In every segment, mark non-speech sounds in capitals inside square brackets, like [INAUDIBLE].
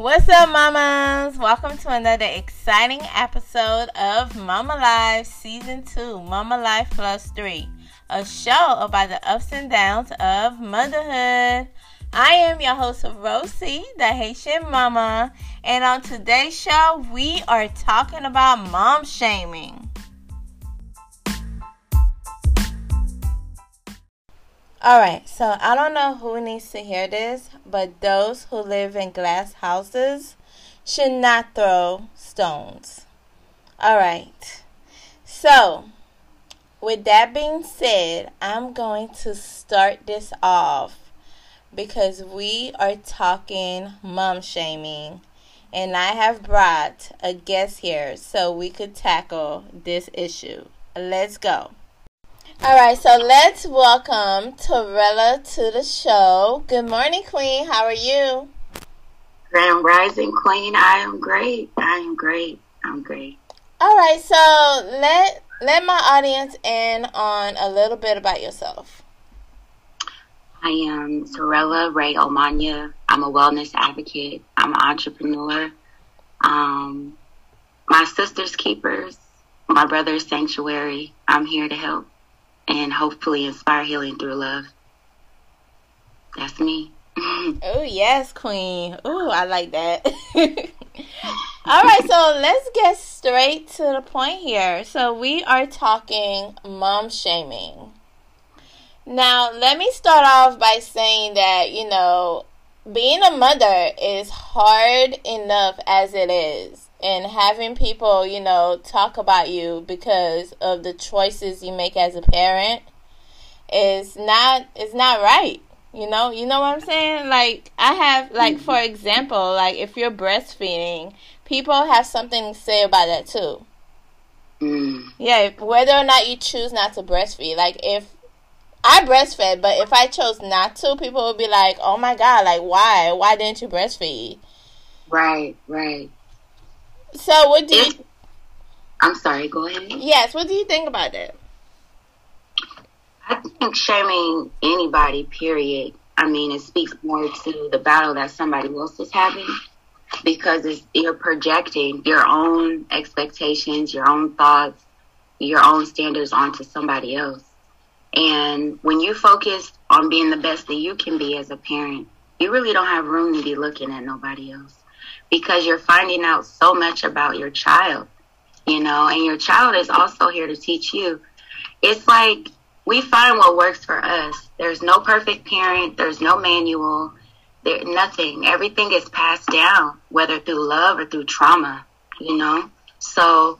What's up, mamas? Welcome to another exciting episode of Mama Life Season 2 Mama Life Plus 3, a show about the ups and downs of motherhood. I am your host, Rosie, the Haitian mama, and on today's show, we are talking about mom shaming. Alright, so I don't know who needs to hear this, but those who live in glass houses should not throw stones. Alright, so with that being said, I'm going to start this off because we are talking mom shaming, and I have brought a guest here so we could tackle this issue. Let's go. All right, so let's welcome Torella to the show. Good morning, Queen. How are you? Grand Rising Queen. I am great. I am great. I'm great. All right, so let let my audience in on a little bit about yourself. I am Torella Ray Omanya. I'm a wellness advocate. I'm an entrepreneur. Um, my sister's keepers, my brother's sanctuary. I'm here to help and hopefully inspire healing through love. That's me. [LAUGHS] oh, yes, Queen. Oh, I like that. [LAUGHS] All right, so let's get straight to the point here. So, we are talking mom shaming. Now, let me start off by saying that, you know, being a mother is hard enough as it is and having people, you know, talk about you because of the choices you make as a parent is not is not right. You know, you know what I'm saying? Like I have like for example, like if you're breastfeeding, people have something to say about that too. Mm. Yeah, whether or not you choose not to breastfeed. Like if I breastfed, but if I chose not to, people would be like, "Oh my god, like why? Why didn't you breastfeed?" Right, right. So what do you? I'm sorry. Go ahead. Yes. What do you think about that? I think shaming anybody, period. I mean, it speaks more to the battle that somebody else is having because it's, you're projecting your own expectations, your own thoughts, your own standards onto somebody else. And when you focus on being the best that you can be as a parent, you really don't have room to be looking at nobody else because you're finding out so much about your child, you know, and your child is also here to teach you. It's like we find what works for us. There's no perfect parent, there's no manual, there nothing. Everything is passed down, whether through love or through trauma, you know. So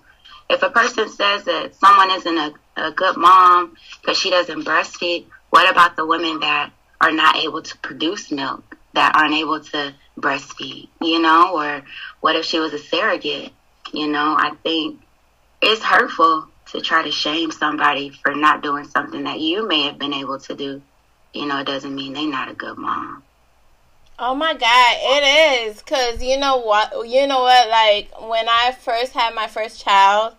if a person says that someone isn't a, a good mom because she doesn't breastfeed, what about the women that are not able to produce milk, that aren't able to breastfeed, you know, or what if she was a surrogate? You know, I think it's hurtful to try to shame somebody for not doing something that you may have been able to do. You know, it doesn't mean they're not a good mom. Oh my god, it is cuz you know what, you know what like when I first had my first child,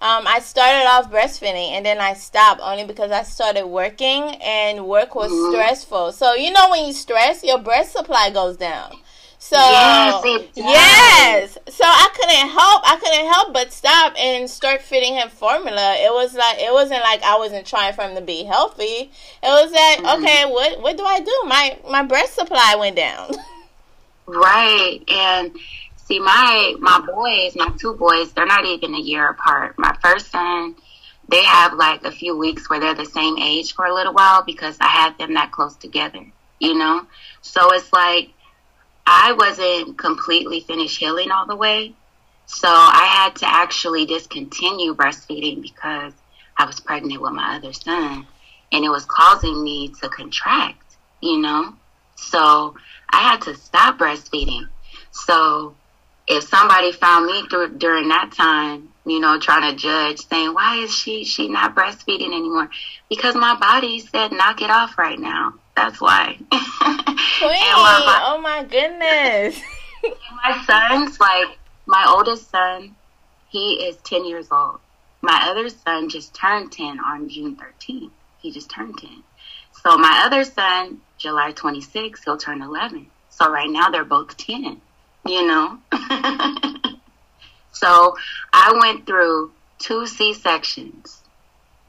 um, I started off breastfeeding and then I stopped only because I started working and work was mm-hmm. stressful. So you know when you stress, your breast supply goes down. So yes, yes, so I couldn't help. I couldn't help but stop and start feeding him formula. It was like it wasn't like I wasn't trying for him to be healthy. It was like mm-hmm. okay, what what do I do? My my breast supply went down. Right, and see my my boys, my two boys, they're not even a year apart. My first son, they have like a few weeks where they're the same age for a little while because I had them that close together. You know, so it's like I wasn't completely finished healing all the way. So I had to actually discontinue breastfeeding because I was pregnant with my other son and it was causing me to contract, you know? So I had to stop breastfeeding. So if somebody found me through, during that time, you know, trying to judge, saying, why is she, she not breastfeeding anymore? Because my body said, knock it off right now. That's why. [LAUGHS] Queen, my, oh my goodness. [LAUGHS] my son's like my oldest son, he is ten years old. My other son just turned ten on June thirteenth. He just turned ten. So my other son, July twenty sixth, he'll turn eleven. So right now they're both ten. you know. [LAUGHS] so I went through two C sections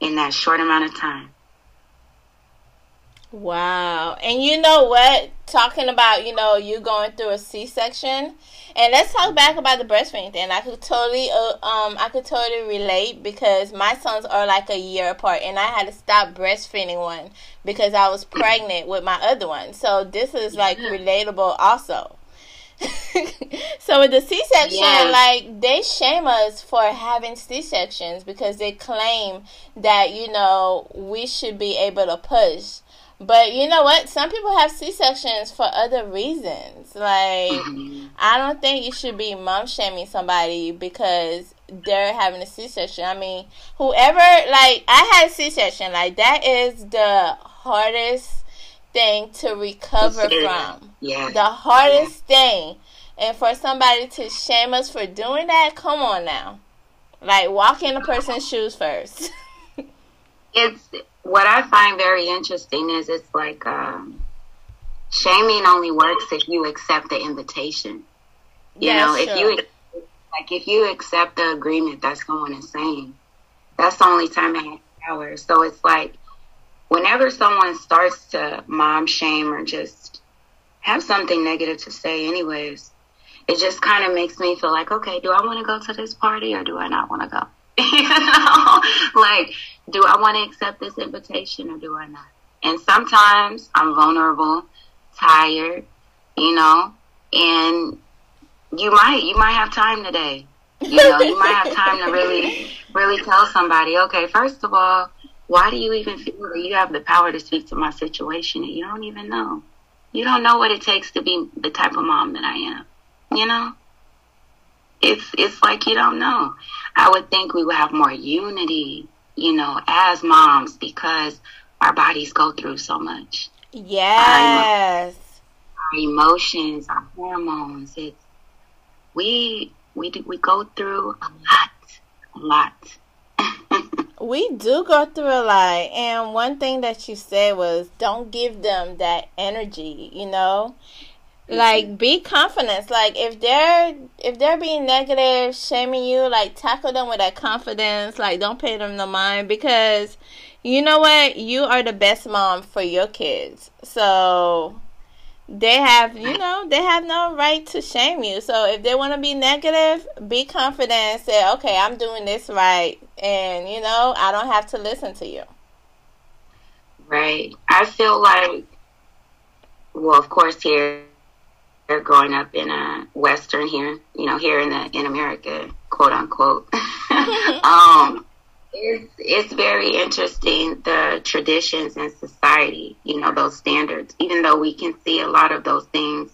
in that short amount of time. Wow. And you know what? Talking about, you know, you going through a C section. And let's talk back about the breastfeeding thing. I could totally uh, um I could totally relate because my sons are like a year apart and I had to stop breastfeeding one because I was pregnant with my other one. So this is like relatable also. [LAUGHS] so with the C section, yeah. like they shame us for having C sections because they claim that, you know, we should be able to push but you know what? Some people have C sections for other reasons. Like, mm-hmm. I don't think you should be mom shaming somebody because they're having a C section. I mean, whoever, like, I had a C section. Like, that is the hardest thing to recover from. Yeah. The hardest yeah. thing. And for somebody to shame us for doing that, come on now. Like, walk in a person's shoes first. [LAUGHS] it's what I find very interesting is it's like um, shaming only works if you accept the invitation. You yeah, know, sure. if you like if you accept the agreement that someone is saying, that's the only time it has power. So it's like whenever someone starts to mom shame or just have something negative to say, anyways, it just kind of makes me feel like, okay, do I want to go to this party or do I not want to go? [LAUGHS] you know, like do I want to accept this invitation or do I not? And sometimes I'm vulnerable, tired, you know, and you might you might have time today. You know, you might have time to really really tell somebody, okay, first of all, why do you even feel that you have the power to speak to my situation and you don't even know? You don't know what it takes to be the type of mom that I am. You know? It's it's like you don't know. I would think we would have more unity you know, as moms because our bodies go through so much. Yes. Our, emotions, our hormones, it's we we do, we go through a lot, a lot. [LAUGHS] we do go through a lot, and one thing that you said was don't give them that energy, you know like be confident. Like if they're if they're being negative shaming you like tackle them with that confidence. Like don't pay them no mind because you know what? You are the best mom for your kids. So they have you know they have no right to shame you. So if they want to be negative be confident and say okay i'm doing this right and you know i don't have to listen to you. Right. I feel like well of course here growing up in a Western here, you know, here in the in America, quote unquote. [LAUGHS] um, it's it's very interesting the traditions and society, you know, those standards. Even though we can see a lot of those things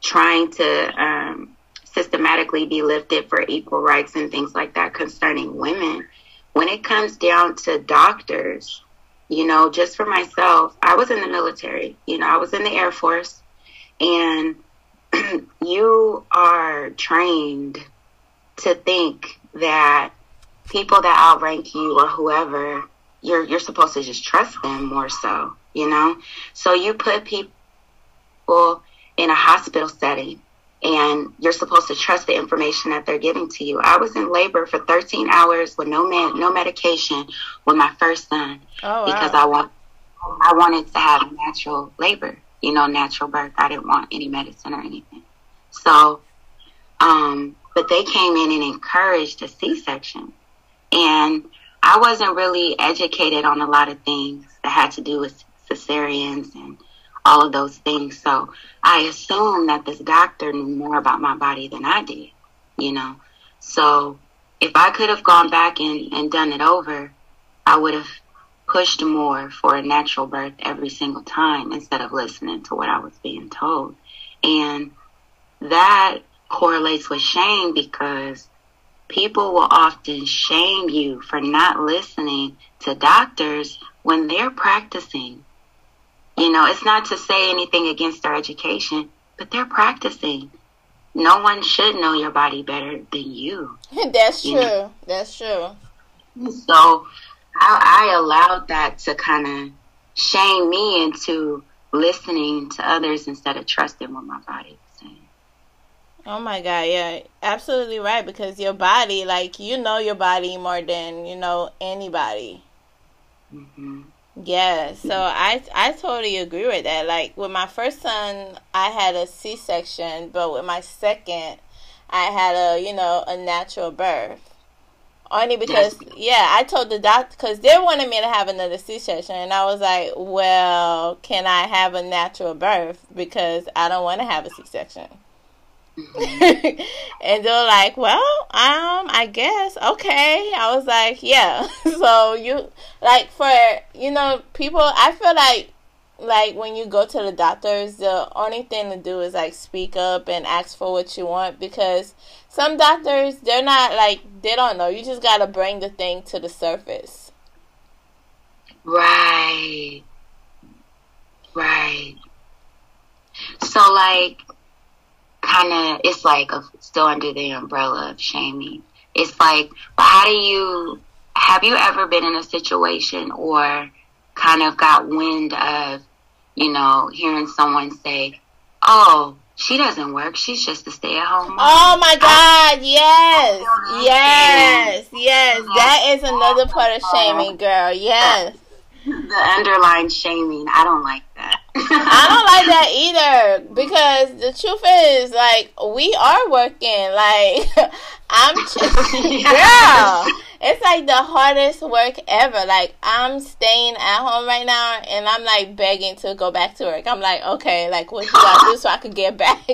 trying to um, systematically be lifted for equal rights and things like that concerning women, when it comes down to doctors, you know, just for myself, I was in the military. You know, I was in the Air Force, and [CLEARS THROAT] you are trained to think that people that outrank you or whoever, you're you're supposed to just trust them more so, you know? So you put people in a hospital setting and you're supposed to trust the information that they're giving to you. I was in labor for 13 hours with no man, no medication with my first son oh, because. I want I wanted to have natural labor you know, natural birth. I didn't want any medicine or anything. So, um, but they came in and encouraged a C-section. And I wasn't really educated on a lot of things that had to do with cesareans and all of those things. So I assumed that this doctor knew more about my body than I did, you know. So if I could have gone back and, and done it over, I would have pushed more for a natural birth every single time instead of listening to what I was being told. And that correlates with shame because people will often shame you for not listening to doctors when they're practicing. You know, it's not to say anything against their education, but they're practicing. No one should know your body better than you. [LAUGHS] That's you true. Know? That's true. So I, I allowed that to kind of shame me into listening to others instead of trusting what my body was saying. Oh my god, yeah, absolutely right. Because your body, like you know your body more than you know anybody. Mm-hmm. Yeah, so I I totally agree with that. Like with my first son, I had a C section, but with my second, I had a you know a natural birth. Only because yeah, I told the doctor because they wanted me to have another C section, and I was like, well, can I have a natural birth because I don't want to have a C section. Mm-hmm. [LAUGHS] and they're like, well, um, I guess okay. I was like, yeah. [LAUGHS] so you like for you know people, I feel like like when you go to the doctors, the only thing to do is like speak up and ask for what you want because some doctors they're not like they don't know. You just gotta bring the thing to the surface. Right. Right. So like kind of it's like a, still under the umbrella of shaming. It's like, how do you have you ever been in a situation or kind of got wind of, you know, hearing someone say, "Oh, she doesn't work. She's just a stay at home Oh my God! Yes, yes, yes. That is another part of shaming, girl. Yes. [LAUGHS] The underlying shaming. I don't like that. I don't like that either because the truth is, like, we are working. Like, [LAUGHS] I'm just, [LAUGHS] girl, it's like the hardest work ever. Like, I'm staying at home right now and I'm like begging to go back to work. I'm like, okay, like, what do I do so I could get [LAUGHS] back?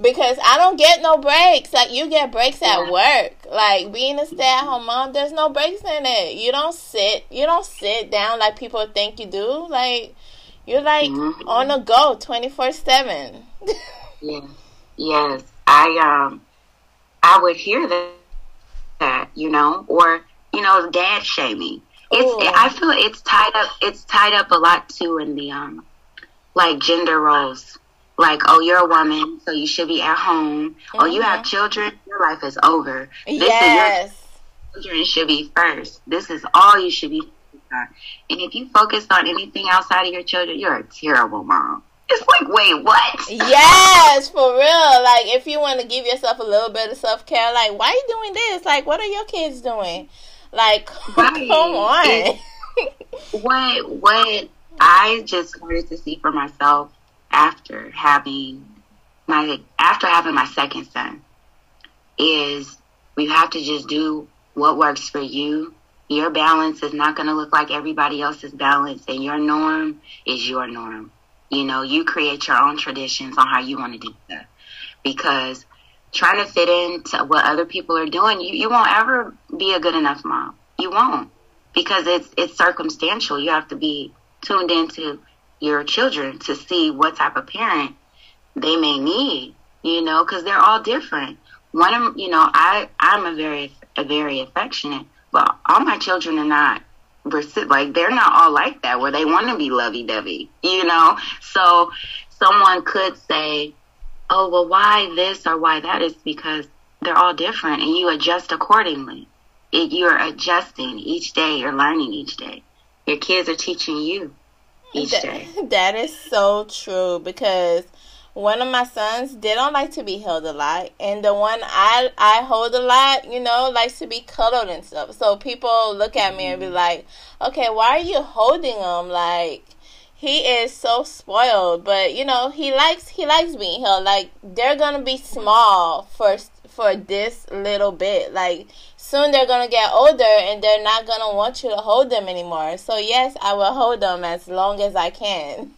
because I don't get no breaks. Like, you get breaks at work. Like, being a stay at home mom, there's no breaks in it. You don't sit, you don't sit down like people think you do. Like, you're like mm-hmm. on the go, twenty four seven. Yes, yes. I um, I would hear that, that you know, or you know, dad shaming. It's. I feel it's tied up. It's tied up a lot too in the um, like gender roles. Like, oh, you're a woman, so you should be at home. Mm-hmm. Oh, you have mm-hmm. children, your life is over. This yes. Is your children should be first. This is all you should be Uh, and if you focus on anything outside of your children, you're a terrible mom. It's like, wait, what? yes, for real. Like, if you want to give yourself a little bit of self care, like, why are you doing this? Like, what are your kids doing? Like, [LAUGHS] right. come on. [LAUGHS] what what I just started to see for myself after having my after having my second son is we have to just do what works for you your balance is not going to look like everybody else's balance, and your norm is your norm. You know, you create your own traditions on how you want to do that. Because trying to fit into what other people are doing, you, you won't ever be a good enough mom. You won't. Because it's it's circumstantial. You have to be tuned into your children to see what type of parent they may need, you know, because they're all different. One of you know, I I'm a very a very affectionate but all my children are not like they're not all like that where they want to be lovey dovey, you know? So someone could say, Oh, well why this or why that is because they're all different and you adjust accordingly. It, you're adjusting each day, you're learning each day. Your kids are teaching you each that, day. [LAUGHS] That is so true because one of my sons they don't like to be held a lot and the one i i hold a lot you know likes to be cuddled and stuff. So people look at me and be mm-hmm. like okay why are you holding him? Like he is so spoiled. But you know he likes he likes being held. Like they're gonna be small for for this little bit. Like soon they're gonna get older and they're not gonna want you to hold them anymore. So yes i will hold them as long as i can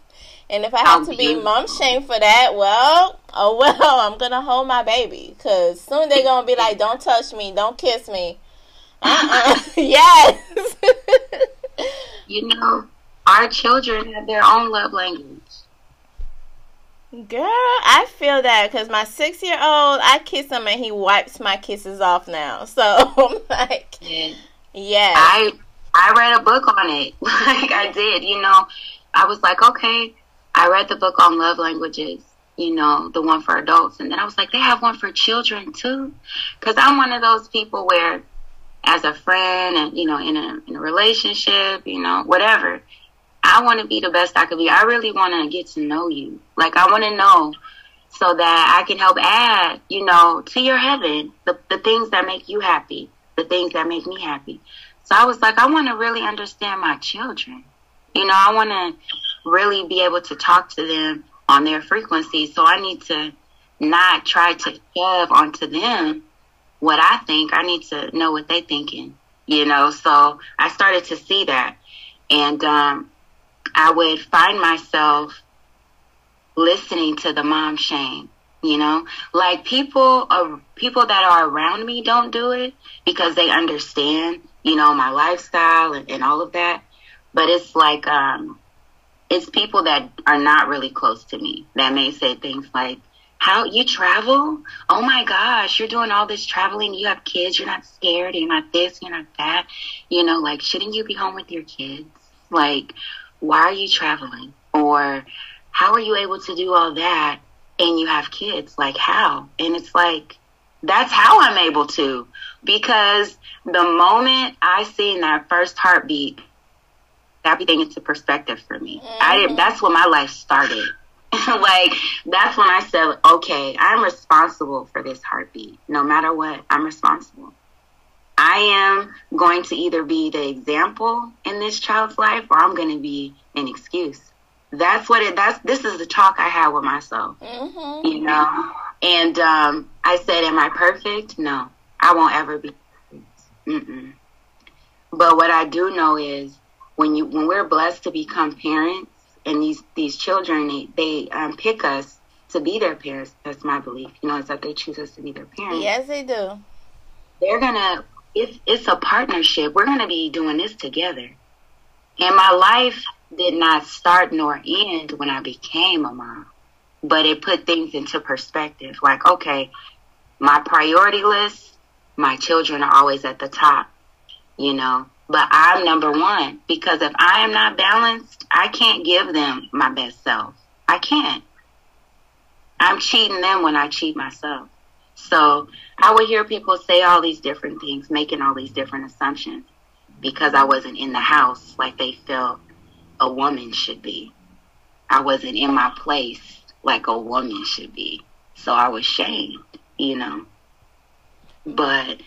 and if I have to be mom shame for that, well, [LAUGHS] oh well, I'm gonna hold my baby because soon they're gonna be like, "Don't touch me, don't kiss me." Uh-uh. [LAUGHS] yes. you know, our children have their own love language. Girl, I feel that because my six year old, I kiss him and he wipes my kisses off now. [LAUGHS] So I'm like, yeah. yeah. I I read a book on it. like I did, you know. I was like, okay, I read the book on love languages, you know, the one for adults. And then I was like, they have one for children too. Cause I'm one of those people where as a friend and, you know, in a, in a relationship, you know, whatever, I want to be the best I could be. I really want to get to know you. Like, I want to know so that I can help add, you know, to your heaven the, the things that make you happy, the things that make me happy. So I was like, I want to really understand my children. You know, I want to really be able to talk to them on their frequency. So I need to not try to shove onto them what I think. I need to know what they're thinking, you know. So I started to see that. And um, I would find myself listening to the mom shame. You know, like people are people that are around me don't do it because they understand, you know, my lifestyle and, and all of that. But it's like, um, it's people that are not really close to me that may say things like, how you travel? Oh my gosh, you're doing all this traveling. You have kids. You're not scared. You're not this. You're not that. You know, like, shouldn't you be home with your kids? Like, why are you traveling? Or how are you able to do all that and you have kids? Like, how? And it's like, that's how I'm able to. Because the moment I seen that first heartbeat, everything into perspective for me. Mm-hmm. I did, that's when my life started. [LAUGHS] like that's when I said, okay, I'm responsible for this heartbeat. No matter what, I'm responsible. I am going to either be the example in this child's life or I'm going to be an excuse. That's what it, that's, this is the talk I had with myself, mm-hmm. you know? And, um, I said, am I perfect? No, I won't ever be perfect. But what I do know is when you, when we're blessed to become parents and these, these children, they, they um, pick us to be their parents. That's my belief. You know, it's that they choose us to be their parents. Yes, they do. They're gonna it's it's a partnership. We're going to be doing this together. And my life did not start nor end when I became a mom, but it put things into perspective. Like, okay, my priority list, my children are always at the top, you know, but I'm number one because if I am not balanced, I can't give them my best self. I can't. I'm cheating them when I cheat myself. So I would hear people say all these different things, making all these different assumptions because I wasn't in the house like they felt a woman should be. I wasn't in my place like a woman should be. So I was shamed, you know. But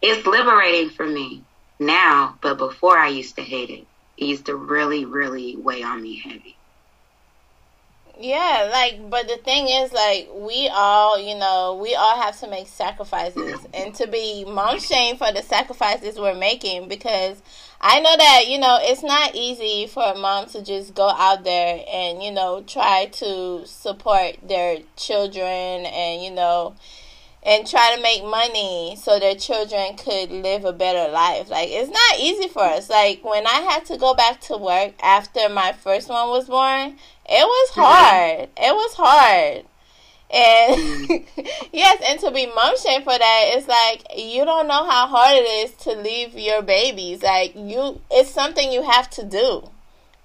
it's liberating for me now, but before I used to hate it. It used to really, really weigh on me heavy. Yeah, like, but the thing is, like, we all, you know, we all have to make sacrifices, and to be mom shame for the sacrifices we're making because I know that, you know, it's not easy for a mom to just go out there and, you know, try to support their children and, you know, and try to make money so their children could live a better life. Like it's not easy for us. Like when I had to go back to work after my first one was born, it was hard. It was hard. And mm. [LAUGHS] yes, and to be mom shame for that, it's like you don't know how hard it is to leave your babies. Like you, it's something you have to do.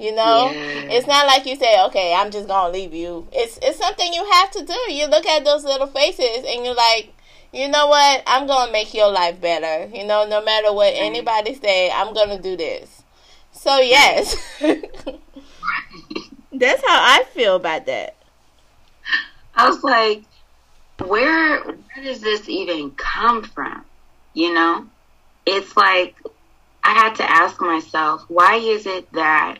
You know, yeah. it's not like you say, "Okay, I'm just gonna leave you." It's it's something you have to do. You look at those little faces, and you're like, you know what? I'm gonna make your life better. You know, no matter what mm-hmm. anybody say, I'm gonna do this. So mm-hmm. yes, [LAUGHS] that's how I feel about that. I was like, where where does this even come from? You know, it's like I had to ask myself, why is it that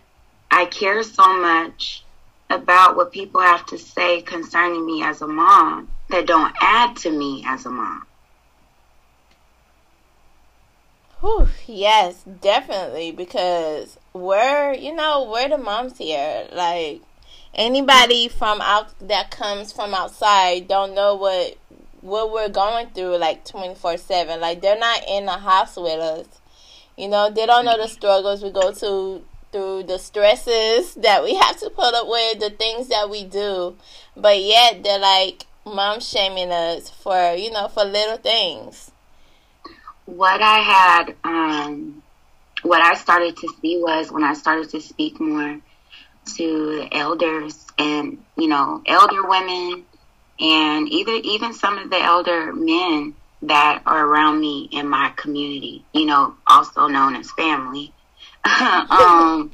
I care so much about what people have to say concerning me as a mom that don't add to me as a mom. Whew, yes, definitely. Because we're, you know, we're the moms here. Like anybody from out that comes from outside don't know what what we're going through like 24 7 like they're not in the house with us you know they don't know the struggles we go to through the stresses that we have to put up with, the things that we do, but yet they're like mom shaming us for you know for little things. What I had, um, what I started to see was when I started to speak more to the elders and you know elder women and either even some of the elder men that are around me in my community, you know, also known as family. [LAUGHS] um,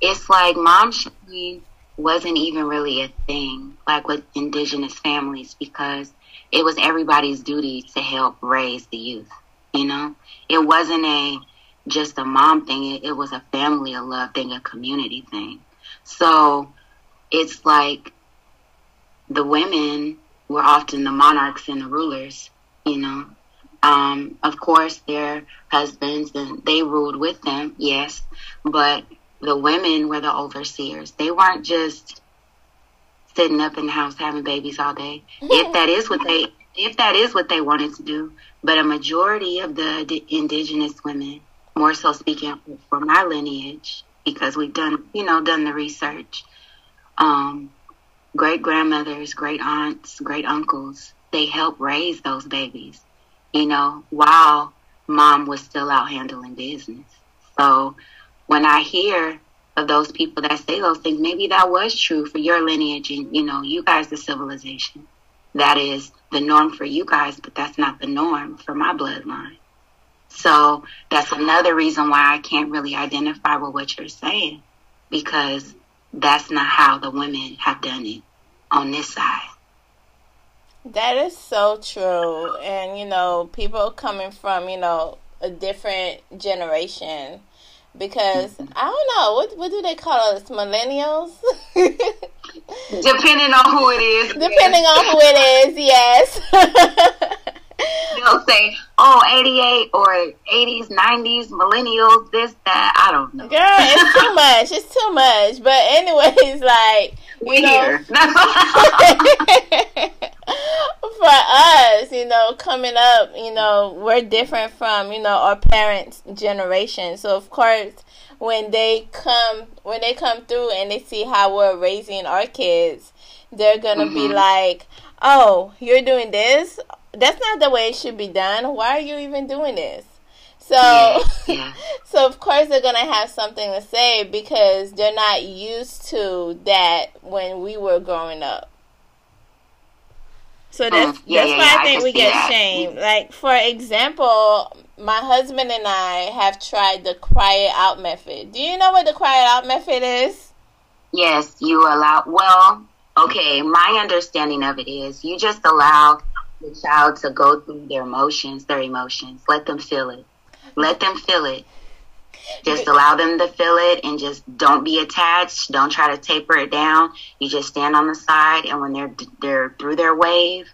it's like mom shaming wasn't even really a thing, like with indigenous families, because it was everybody's duty to help raise the youth. You know, it wasn't a just a mom thing. It, it was a family, a love thing, a community thing. So it's like the women were often the monarchs and the rulers. You know, um, of course, their husbands and they ruled with them, yes, but the women were the overseers. They weren't just sitting up in the house having babies all day. if that is what they if that is what they wanted to do, but a majority of the d- indigenous women, more so speaking for my lineage, because we've done you know done the research, um, great grandmothers, great aunts, great uncles, they helped raise those babies, you know, while mom was still out handling business. So when I hear of those people that say those things, maybe that was true for your lineage and, you know, you guys, the civilization. That is the norm for you guys, but that's not the norm for my bloodline. So that's another reason why I can't really identify with what you're saying because that's not how the women have done it on this side. That is so true. And, you know, people coming from, you know, a different generation because mm-hmm. I don't know what what do they call us millennials. [LAUGHS] Depending on who it is. Depending on who it is, yes. [LAUGHS] They'll say, "Oh, 88 or 80s, 90s, millennials, this, that." I don't know. Girl, it's too [LAUGHS] much. It's too much. But anyways, like we here. [LAUGHS] for us, you know, coming up, you know, we're different from, you know, our parents' generation. So of course, when they come when they come through and they see how we're raising our kids, they're gonna mm-hmm. be like, "Oh, you're doing this? That's not the way it should be done. Why are you even doing this?" So, yeah, [LAUGHS] yeah. so of course they're gonna have something to say because they're not used to that when we were growing up. So that's mm, yeah, that's why I think I we get that. shamed. Like for example, my husband and I have tried the cry it out method. Do you know what the cry it out method is? Yes, you allow. Well, okay. My understanding of it is you just allow the child to go through their emotions, their emotions. Let them feel it. Let them feel it. Just allow them to feel it and just don't be attached. Don't try to taper it down. You just stand on the side and when they're they're through their wave,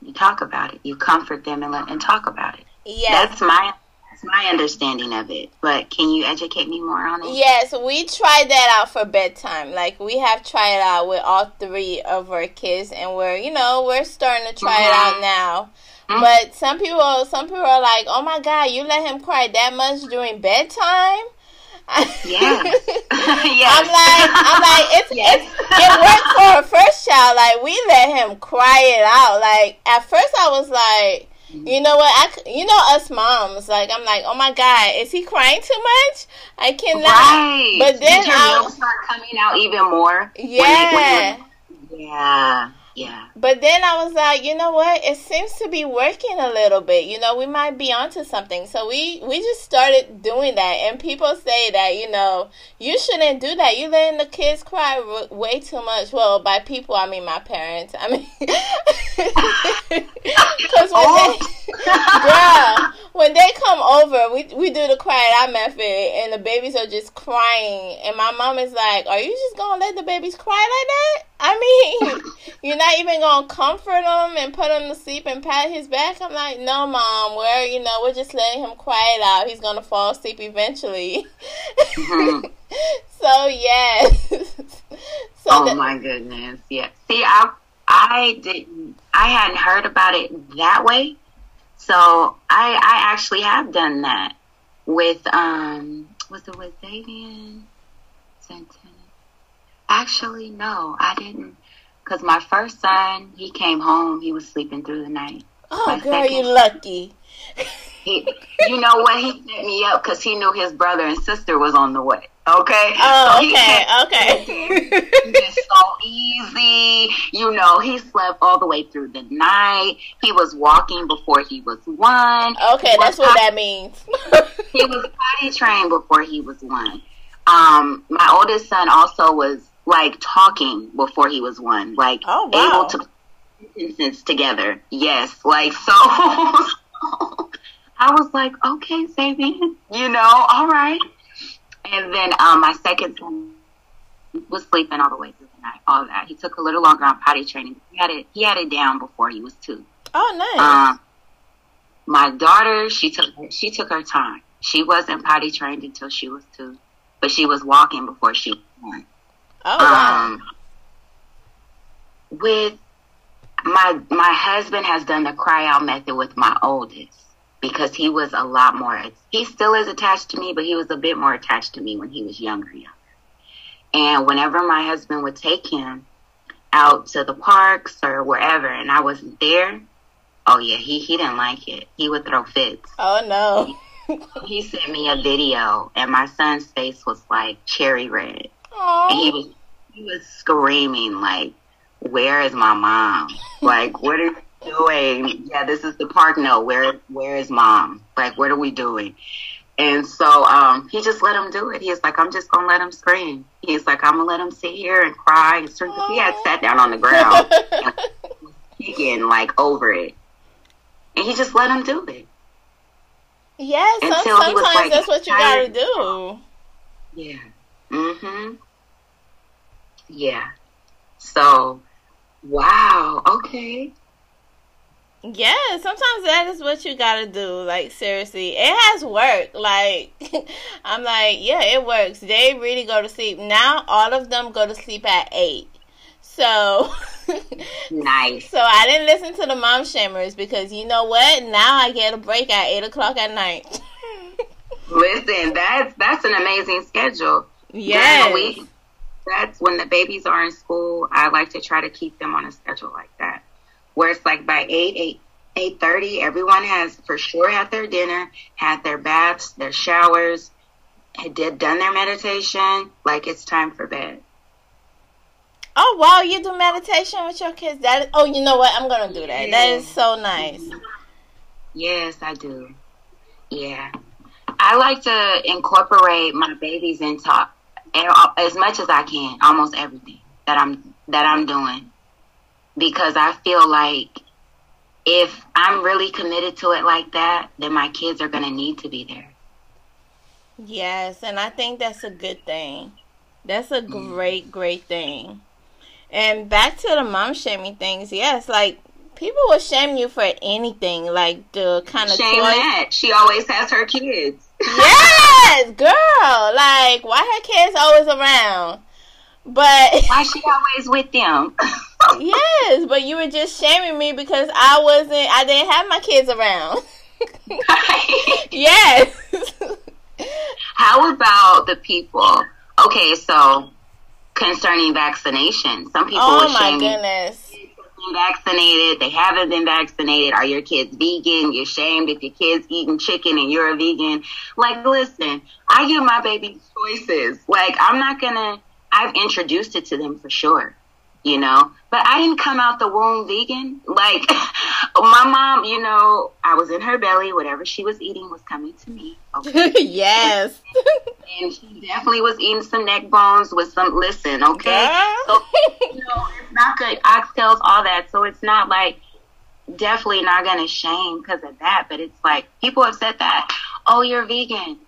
you talk about it. You comfort them and let, and talk about it. Yeah. That's my that's my understanding of it. But can you educate me more on it? Yes, we tried that out for bedtime. Like we have tried it out with all three of our kids and we're, you know, we're starting to try mm-hmm. it out mm-hmm. now. Mm-hmm. But some people, some people are like, "Oh my God, you let him cry that much during bedtime." Yeah, [LAUGHS] I'm like, I'm like, it's, yes. it's it worked for our first child. Like we let him cry it out. Like at first, I was like, you know what? I, you know us moms. Like I'm like, oh my god, is he crying too much? I cannot. Right. But then Did your I start coming out even more. Yeah. When you, when you, yeah. Yeah. But then I was like, you know what? It seems to be working a little bit. You know, we might be onto something. So we we just started doing that. And people say that, you know, you shouldn't do that. You letting the kids cry way too much. Well, by people, I mean my parents. I mean, [LAUGHS] because when oh. they, girl, when they come over, we we do the cry out method, and the babies are just crying, and my mom is like, "Are you just gonna let the babies cry like that?" I mean, [LAUGHS] you're not even gonna comfort him and put him to sleep and pat his back. I'm like, no, mom. We're you know we're just letting him quiet out. He's gonna fall asleep eventually. Mm-hmm. [LAUGHS] so yes. [LAUGHS] so oh the- my goodness, yeah. See, I I didn't I hadn't heard about it that way. So I I actually have done that with um was it with Davian Santana? Actually, no, I didn't. Because my first son, he came home, he was sleeping through the night. Oh, my girl, you lucky. He, you know what? He set me up because he knew his brother and sister was on the way. Okay. Oh, so okay, okay. [LAUGHS] It's so easy. You know, he slept all the way through the night. He was walking before he was one. Okay, that's what that means. he was potty trained before he was one. Um, my oldest son also was like talking before he was one, like oh, wow. able to sentences together. Yes, like so. [LAUGHS] I was like, okay, Sabian, you know, all right. And then um, my second son was sleeping all the way through the night, all that. He took a little longer on potty training. He had it, he had it down before he was two. Oh, nice. Um, my daughter, she took she took her time. She wasn't potty trained until she was two, but she was walking before she was one. Oh. Um, with my my husband has done the cry out method with my oldest because he was a lot more he still is attached to me but he was a bit more attached to me when he was younger younger. And whenever my husband would take him out to the parks or wherever and i wasn't there oh yeah he he didn't like it. He would throw fits. Oh no. He sent me a video and my son's face was like cherry red Aww. and he was he was screaming like where is my mom? Like, what are you doing? Yeah, this is the park. No, where where is mom? Like, what are we doing? And so um, he just let him do it. He's like, I'm just gonna let him scream. He's like, I'm gonna let him sit here and cry and scream. He had sat down on the ground, [LAUGHS] kicking like over it, and he just let him do it. Yeah, some, sometimes like, that's what you gotta do. Yeah. Mhm. Yeah. So, wow. Okay. Yeah, sometimes that is what you gotta do. Like seriously, it has worked. Like [LAUGHS] I'm like, yeah, it works. They really go to sleep now. All of them go to sleep at eight. So, [LAUGHS] Nice. so I didn't listen to the mom shamers because you know what? Now I get a break at eight o'clock at night. [LAUGHS] Listen, that's that's an amazing schedule. Yes. that's when the babies are in school. I like to try to keep them on a schedule like that, where it's like by eight, eight, eight thirty, everyone has for sure had their dinner, had their baths, their showers, had did done their meditation. Like it's time for bed. Oh wow, you do meditation with your kids? That is, oh, you know what? I'm gonna do that. That is so nice. Yes, I do. Yeah, I like to incorporate my babies into Uh, as much as I can, almost everything that I'm that I'm doing, because I feel like if I'm really committed to it like that, then my kids are gonna need to be there. Yes, and I think that's a good thing. That's a mm. great, great thing. And back to the mom shaming things, yes, like people will shame you for anything, like the kind of Shame toys. that she always has her kids. Yes, girl. Like, why her kids always around? But [LAUGHS] Why she always with them? yes, but you were just shaming me because I wasn't. I didn't have my kids around. [LAUGHS] yes. How about the people? Okay, so concerning vaccination, some people were shaming. oh my shame goodness. Been vaccinated, they haven't been vaccinated, are your kids vegan? You're shamed if your kid's eating chicken and you're a vegan. Like, listen, I give my baby choices. Like, I'm not gonna, I've introduced it to them for sure, you know, but I didn't come out the womb vegan. Like, [LAUGHS] my mom, you know, I was in her belly, whatever she was eating was coming to me. Okay. [LAUGHS] yes. [LAUGHS] and she definitely was eating some neck bones with some, listen, okay? Girl. So, you know, it's not good. Oxtails, all that. So it's not like definitely not gonna shame because of that. But it's like people have said that. Oh, you're vegan,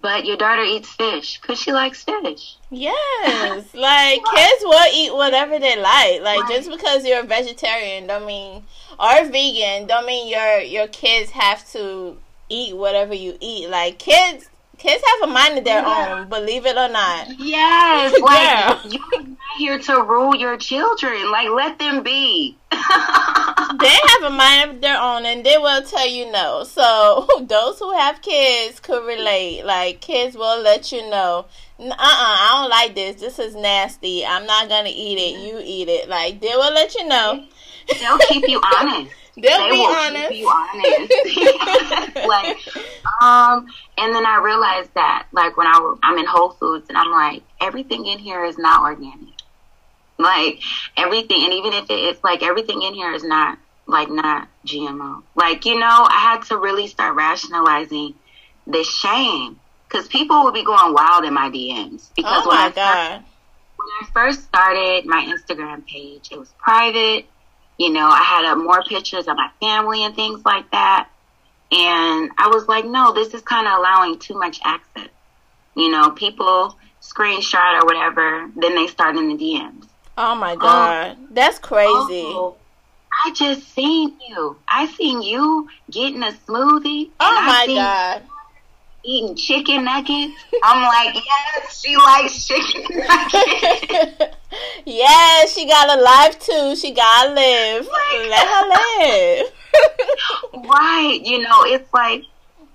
but your daughter eats fish because she likes fish. Yes, [LAUGHS] like kids will eat whatever they like. Like just because you're a vegetarian, don't mean or vegan, don't mean your your kids have to eat whatever you eat. Like kids, kids have a mind of their Yeah. own, believe it or not. Yes, [LAUGHS] Yeah. you're not here to rule your children. Like let them be. [LAUGHS] They have a mind of their own, and they will tell you no. So [LAUGHS] those who have kids could relate. Like kids will let you know. Uh uh I don't like this. This is nasty. I'm not gonna eat it. You eat it. Like they will let you know. They'll keep you honest. They'll they be honest. honest. [LAUGHS] like, um, and then I realized that, like, when I, I'm in Whole Foods and I'm like, everything in here is not organic. Like, everything, and even if it, it's like everything in here is not, like, not GMO. Like, you know, I had to really start rationalizing the shame. Because people would be going wild in my DMs. Because Oh when I my first god. I first started my Instagram page, it was private. You know, I had uh, more pictures of my family and things like that. And I was like, no, this is kind of allowing too much access. You know, people screenshot or whatever, then they start in the DMs. Oh my god, oh, that's crazy. Oh, I just seen you. I seen you getting a smoothie. Oh my god. Eating chicken nuggets. I'm like, yes, she likes chicken nuggets. [LAUGHS] yes, she got a life too. She gotta live. Let her live. [LAUGHS] right. You know, it's like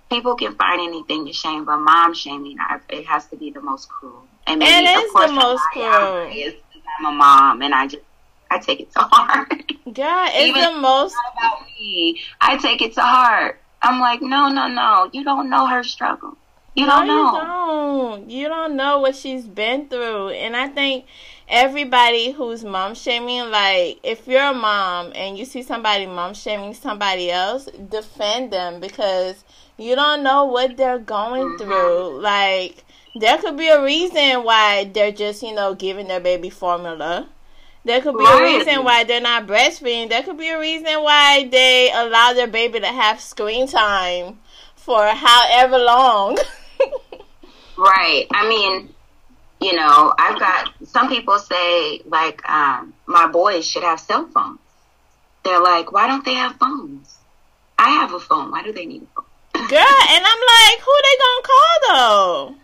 people can find anything to shame, but mom shaming, it has to be the most cruel. And maybe, it is the most cruel. I'm a mom, and I just I take it to heart. Yeah, it's Even the most about me. I take it to heart. I'm like, no, no, no. You don't know her struggle. You don't no, know. You don't. You don't know what she's been through, and I think everybody who's mom shaming, like if you're a mom and you see somebody mom shaming somebody else, defend them because you don't know what they're going mm-hmm. through. Like there could be a reason why they're just, you know, giving their baby formula. There could be right. a reason why they're not breastfeeding. There could be a reason why they allow their baby to have screen time for however long. [LAUGHS] right. I mean, you know, I've got some people say like um, my boys should have cell phones. They're like, why don't they have phones? I have a phone. Why do they need a phone? [LAUGHS] Girl, and I'm like, who they gonna call though?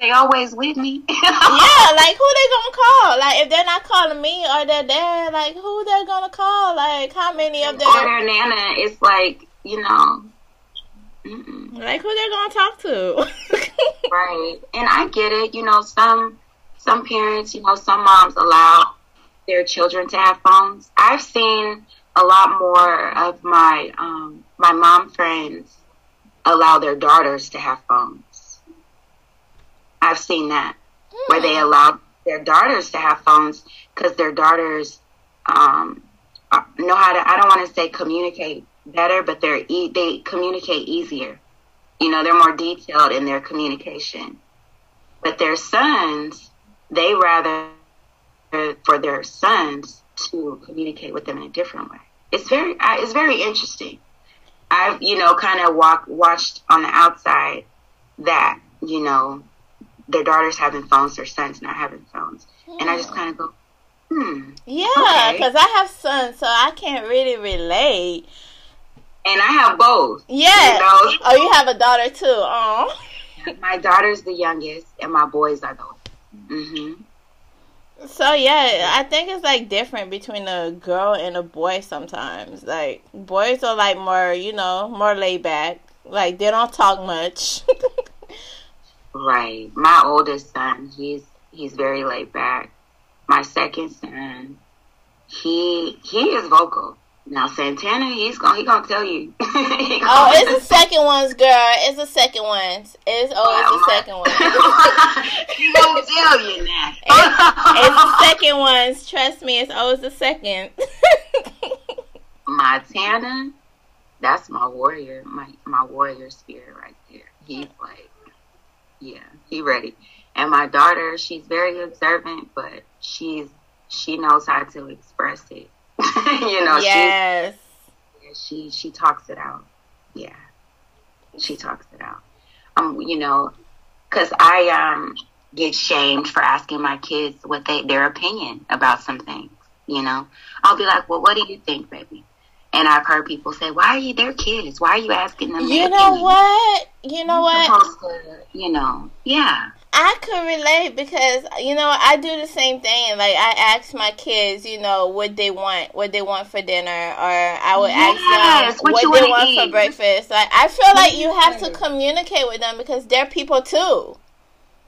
They always with me. [LAUGHS] yeah, like who they gonna call? Like if they're not calling me or their dad, like who they're gonna call? Like how many of them? Or their nana. It's like you know. Mm-mm. Like who they're gonna talk to? [LAUGHS] right, and I get it. You know, some some parents, you know, some moms allow their children to have phones. I've seen a lot more of my um, my mom friends allow their daughters to have phones. I've seen that mm. where they allow their daughters to have phones because their daughters um, uh, know how to. I don't want to say communicate better, but they're e- they communicate easier. You know, they're more detailed in their communication. But their sons, they rather for their sons to communicate with them in a different way. It's very it's very interesting. I've you know kind of walk watched on the outside that you know their daughters having phones, their sons not having phones, and I just kind of go, hmm. Yeah, because okay. I have sons, so I can't really relate. And I have both. Yeah. You know? Oh, you have a daughter too. Oh. [LAUGHS] My daughter's the youngest, and my boys are the oldest. Mm-hmm. So yeah, I think it's like different between a girl and a boy sometimes. Like boys are like more, you know, more laid back. Like they don't talk much. [LAUGHS] Right. My oldest son, he's he's very laid back. My second son, he he is vocal. Now Santana, he's gonna he gonna tell you. [LAUGHS] gonna oh, it's the second ones, girl. It's the second ones. It's oh, it's the second one. [LAUGHS] he gonna tell you now. it's, it's the second ones. Trust me, it's always the second. Montana, that's my warrior, my my warrior spirit right there. He's like yeah, he ready. And my daughter, she's very observant, but she's she knows how to express it. [LAUGHS] you know, yes. she she she talks it out. Yeah, she talks it out. Um, you know, because I um get shamed for asking my kids what they their opinion about some things. You know, I'll be like, "Well, what do you think, baby?" And I've heard people say, "Why are you their kids? Why are you asking them?" You know opinion? what? You know You're what? To, you know, yeah. I could relate because you know I do the same thing. Like I ask my kids, you know, what they want, what they want for dinner, or I would yes, ask them what, what they want eat. for breakfast. Like I feel like you have to communicate with them because they're people too.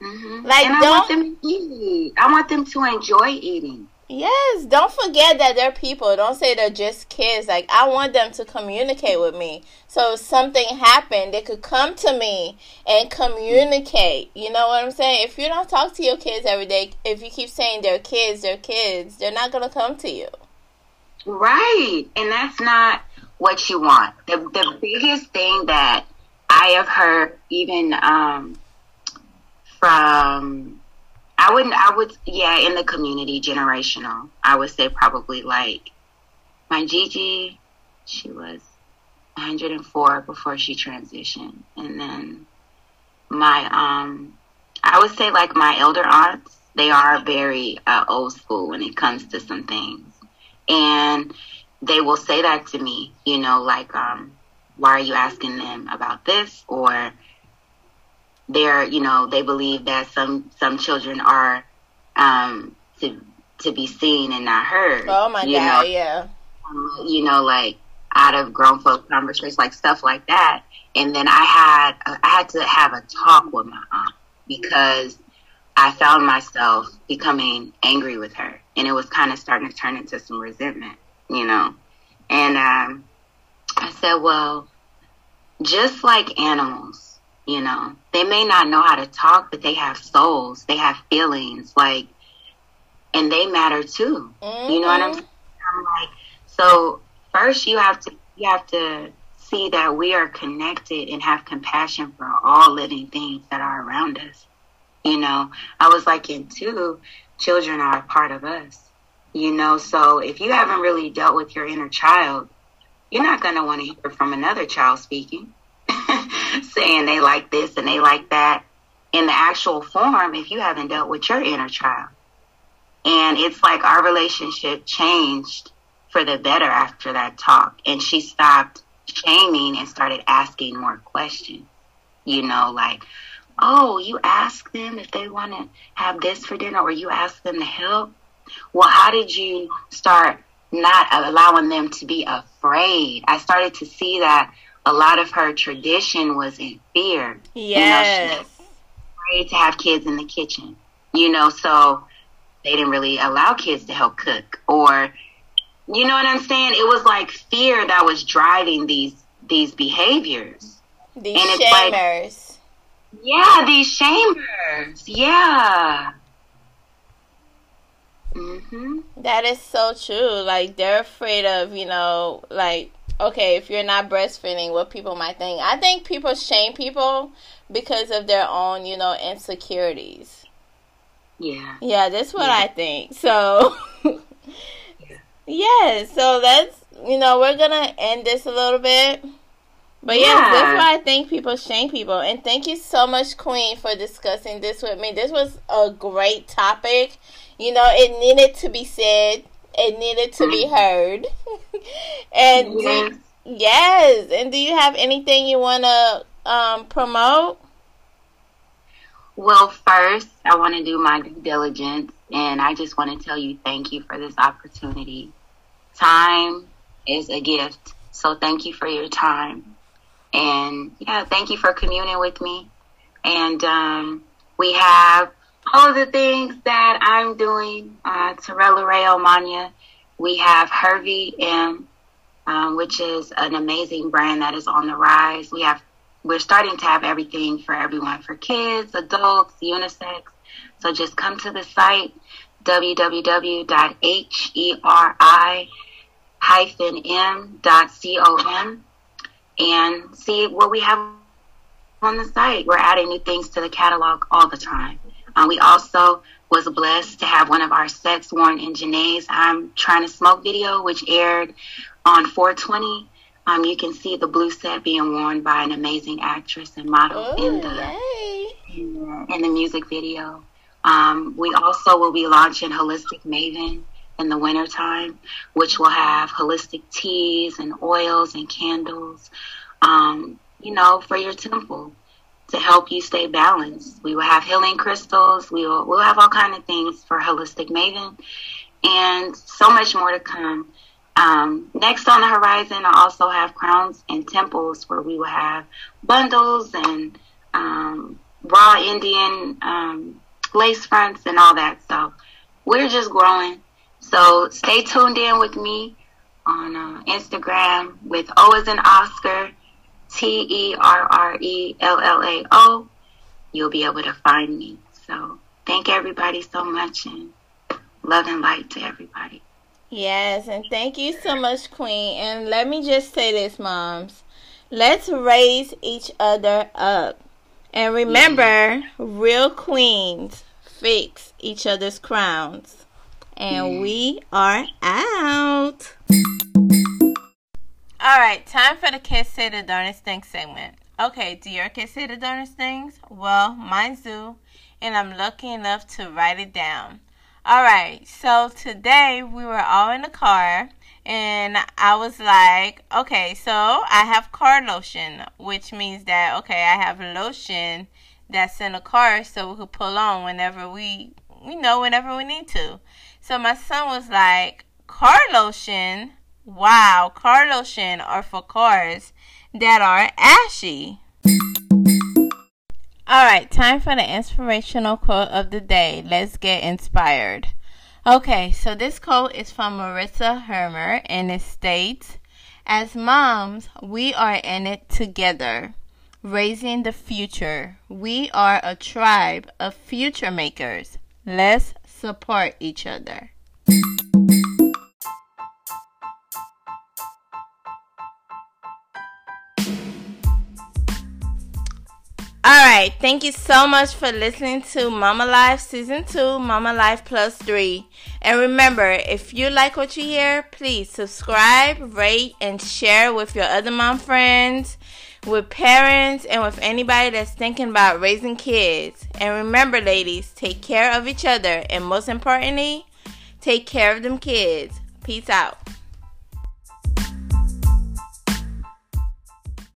Mm-hmm. Like and I don't. Want them to eat. I want them to enjoy eating. Yes, don't forget that they're people. Don't say they're just kids. Like I want them to communicate with me. So if something happened, they could come to me and communicate. You know what I'm saying? If you don't talk to your kids every day, if you keep saying they're kids, they're kids, they're not gonna come to you. Right. And that's not what you want. The the biggest thing that I have heard even um from I wouldn't. I would. Yeah, in the community, generational. I would say probably like my Gigi. She was 104 before she transitioned, and then my um, I would say like my elder aunts. They are very uh, old school when it comes to some things, and they will say that to me. You know, like um, why are you asking them about this or they're you know they believe that some some children are um to to be seen and not heard. Oh my god know? yeah. Um, you know like out of grown folk conversations like stuff like that. And then i had i had to have a talk with my aunt because i found myself becoming angry with her. And it was kind of starting to turn into some resentment you know. And um I said, well, just like animals, you know, they may not know how to talk, but they have souls, they have feelings, like, and they matter too. mm-hmm. You know what I'm saying? I'm like, so first you have to, you have to see that we are connected and have compassion for all living things that are around us. You know, I was like, and two, children are a part of us. You know, so if you haven't really dealt with your inner child, you're not going to want to hear from another child speaking, [LAUGHS] saying they like this and they like that in the actual form if you haven't dealt with your inner child. And it's like our relationship changed for the better after that talk. And she stopped shaming and started asking more questions. You know, like, oh, you ask them if they want to have this for dinner or you ask them to help. Well, how did you start not allowing them to be afraid? I started to see that a lot of her tradition was in fear. yes You know, afraid to have kids in the kitchen, you know, so they didn't really allow kids to help cook or you know what I'm saying? It was like fear that was driving these these behaviors. these and it's like- Yeah, these chambers. Yeah. Mhm. That is so true. Like they're afraid of, you know, like okay, if you're not breastfeeding, what people might think. I think people shame people because of their own, you know, insecurities. Yeah. Yeah, that's what Yeah. I think. So yeah, [LAUGHS] so that's you know, we're gonna end this a little bit. But yes, Yeah. that's why I think people shame people. And thank you so much, Queen, for discussing this with me. This was a great topic. You know, it needed to be said. It needed to be heard. [LAUGHS] and do- Yes. yes, and do you have anything you want to um, promote? Well, first, I want to do my due diligence, and I just want to tell you thank you for this opportunity. Time is a gift, so thank you for your time. And yeah, thank you for communing with me. And um, we have all the things that I'm doing. Uh, Torella Ray Omania. We have Hervey M, um, which is an amazing brand that is on the rise. We have we're starting to have everything for everyone for kids, adults, unisex. So just come to the site www.heri-m.com and see what we have on the site. We're adding new things to the catalog all the time. Um, we also was blessed to have one of our sets worn in Janae's I'm Trying to Smoke video, which aired on 420. Um, you can see the blue set being worn by an amazing actress and model in Oh, the in the, in the music video. Um, we also will be launching Holistic Maven in the wintertime, which will have holistic teas and oils and candles, um, you know, for your temple to help you stay balanced. We will have healing crystals. We will we'll have all kind of things for Holistic Maven, and so much more to come. Um, next on the horizon, I also have crowns and temples where we will have bundles and um, raw Indian um, lace fronts and all that. So we're just growing. So stay tuned in with me on uh, Instagram with O as in Oscar, T E R R E L L A O. You'll be able to find me. So thank everybody so much and love and light to everybody. Yes, and thank you so much, Queen. And let me just say this, moms. Let's raise each other up. And remember, mm-hmm. real queens fix each other's crowns. And mm-hmm. we are out. All right, time for the kids say the darnest things segment. Okay, do your kids say the darnest things? Well, mine do, and I'm lucky enough to write it down. All right, so today we were all in the car, and I was like, okay, so I have car lotion, which means that, okay, I have lotion that's in the car so we could pull on whenever we, we know, whenever we need to. So my son was like, car lotion? Wow, car lotion are for cars that are ashy. All right, time for the inspirational quote of the day. Let's get inspired. Okay, so this quote is from Marissa Hermer and it states As moms, we are in it together, raising the future. We are a tribe of future makers. Let's support each other. All right, thank you so much for listening to Mama Life Season 2, Mama Life Plus 3. And remember, if you like what you hear, please subscribe, rate, and share with your other mom friends, with parents, and with anybody that's thinking about raising kids. And remember, ladies, take care of each other, and most importantly, take care of them kids. Peace out.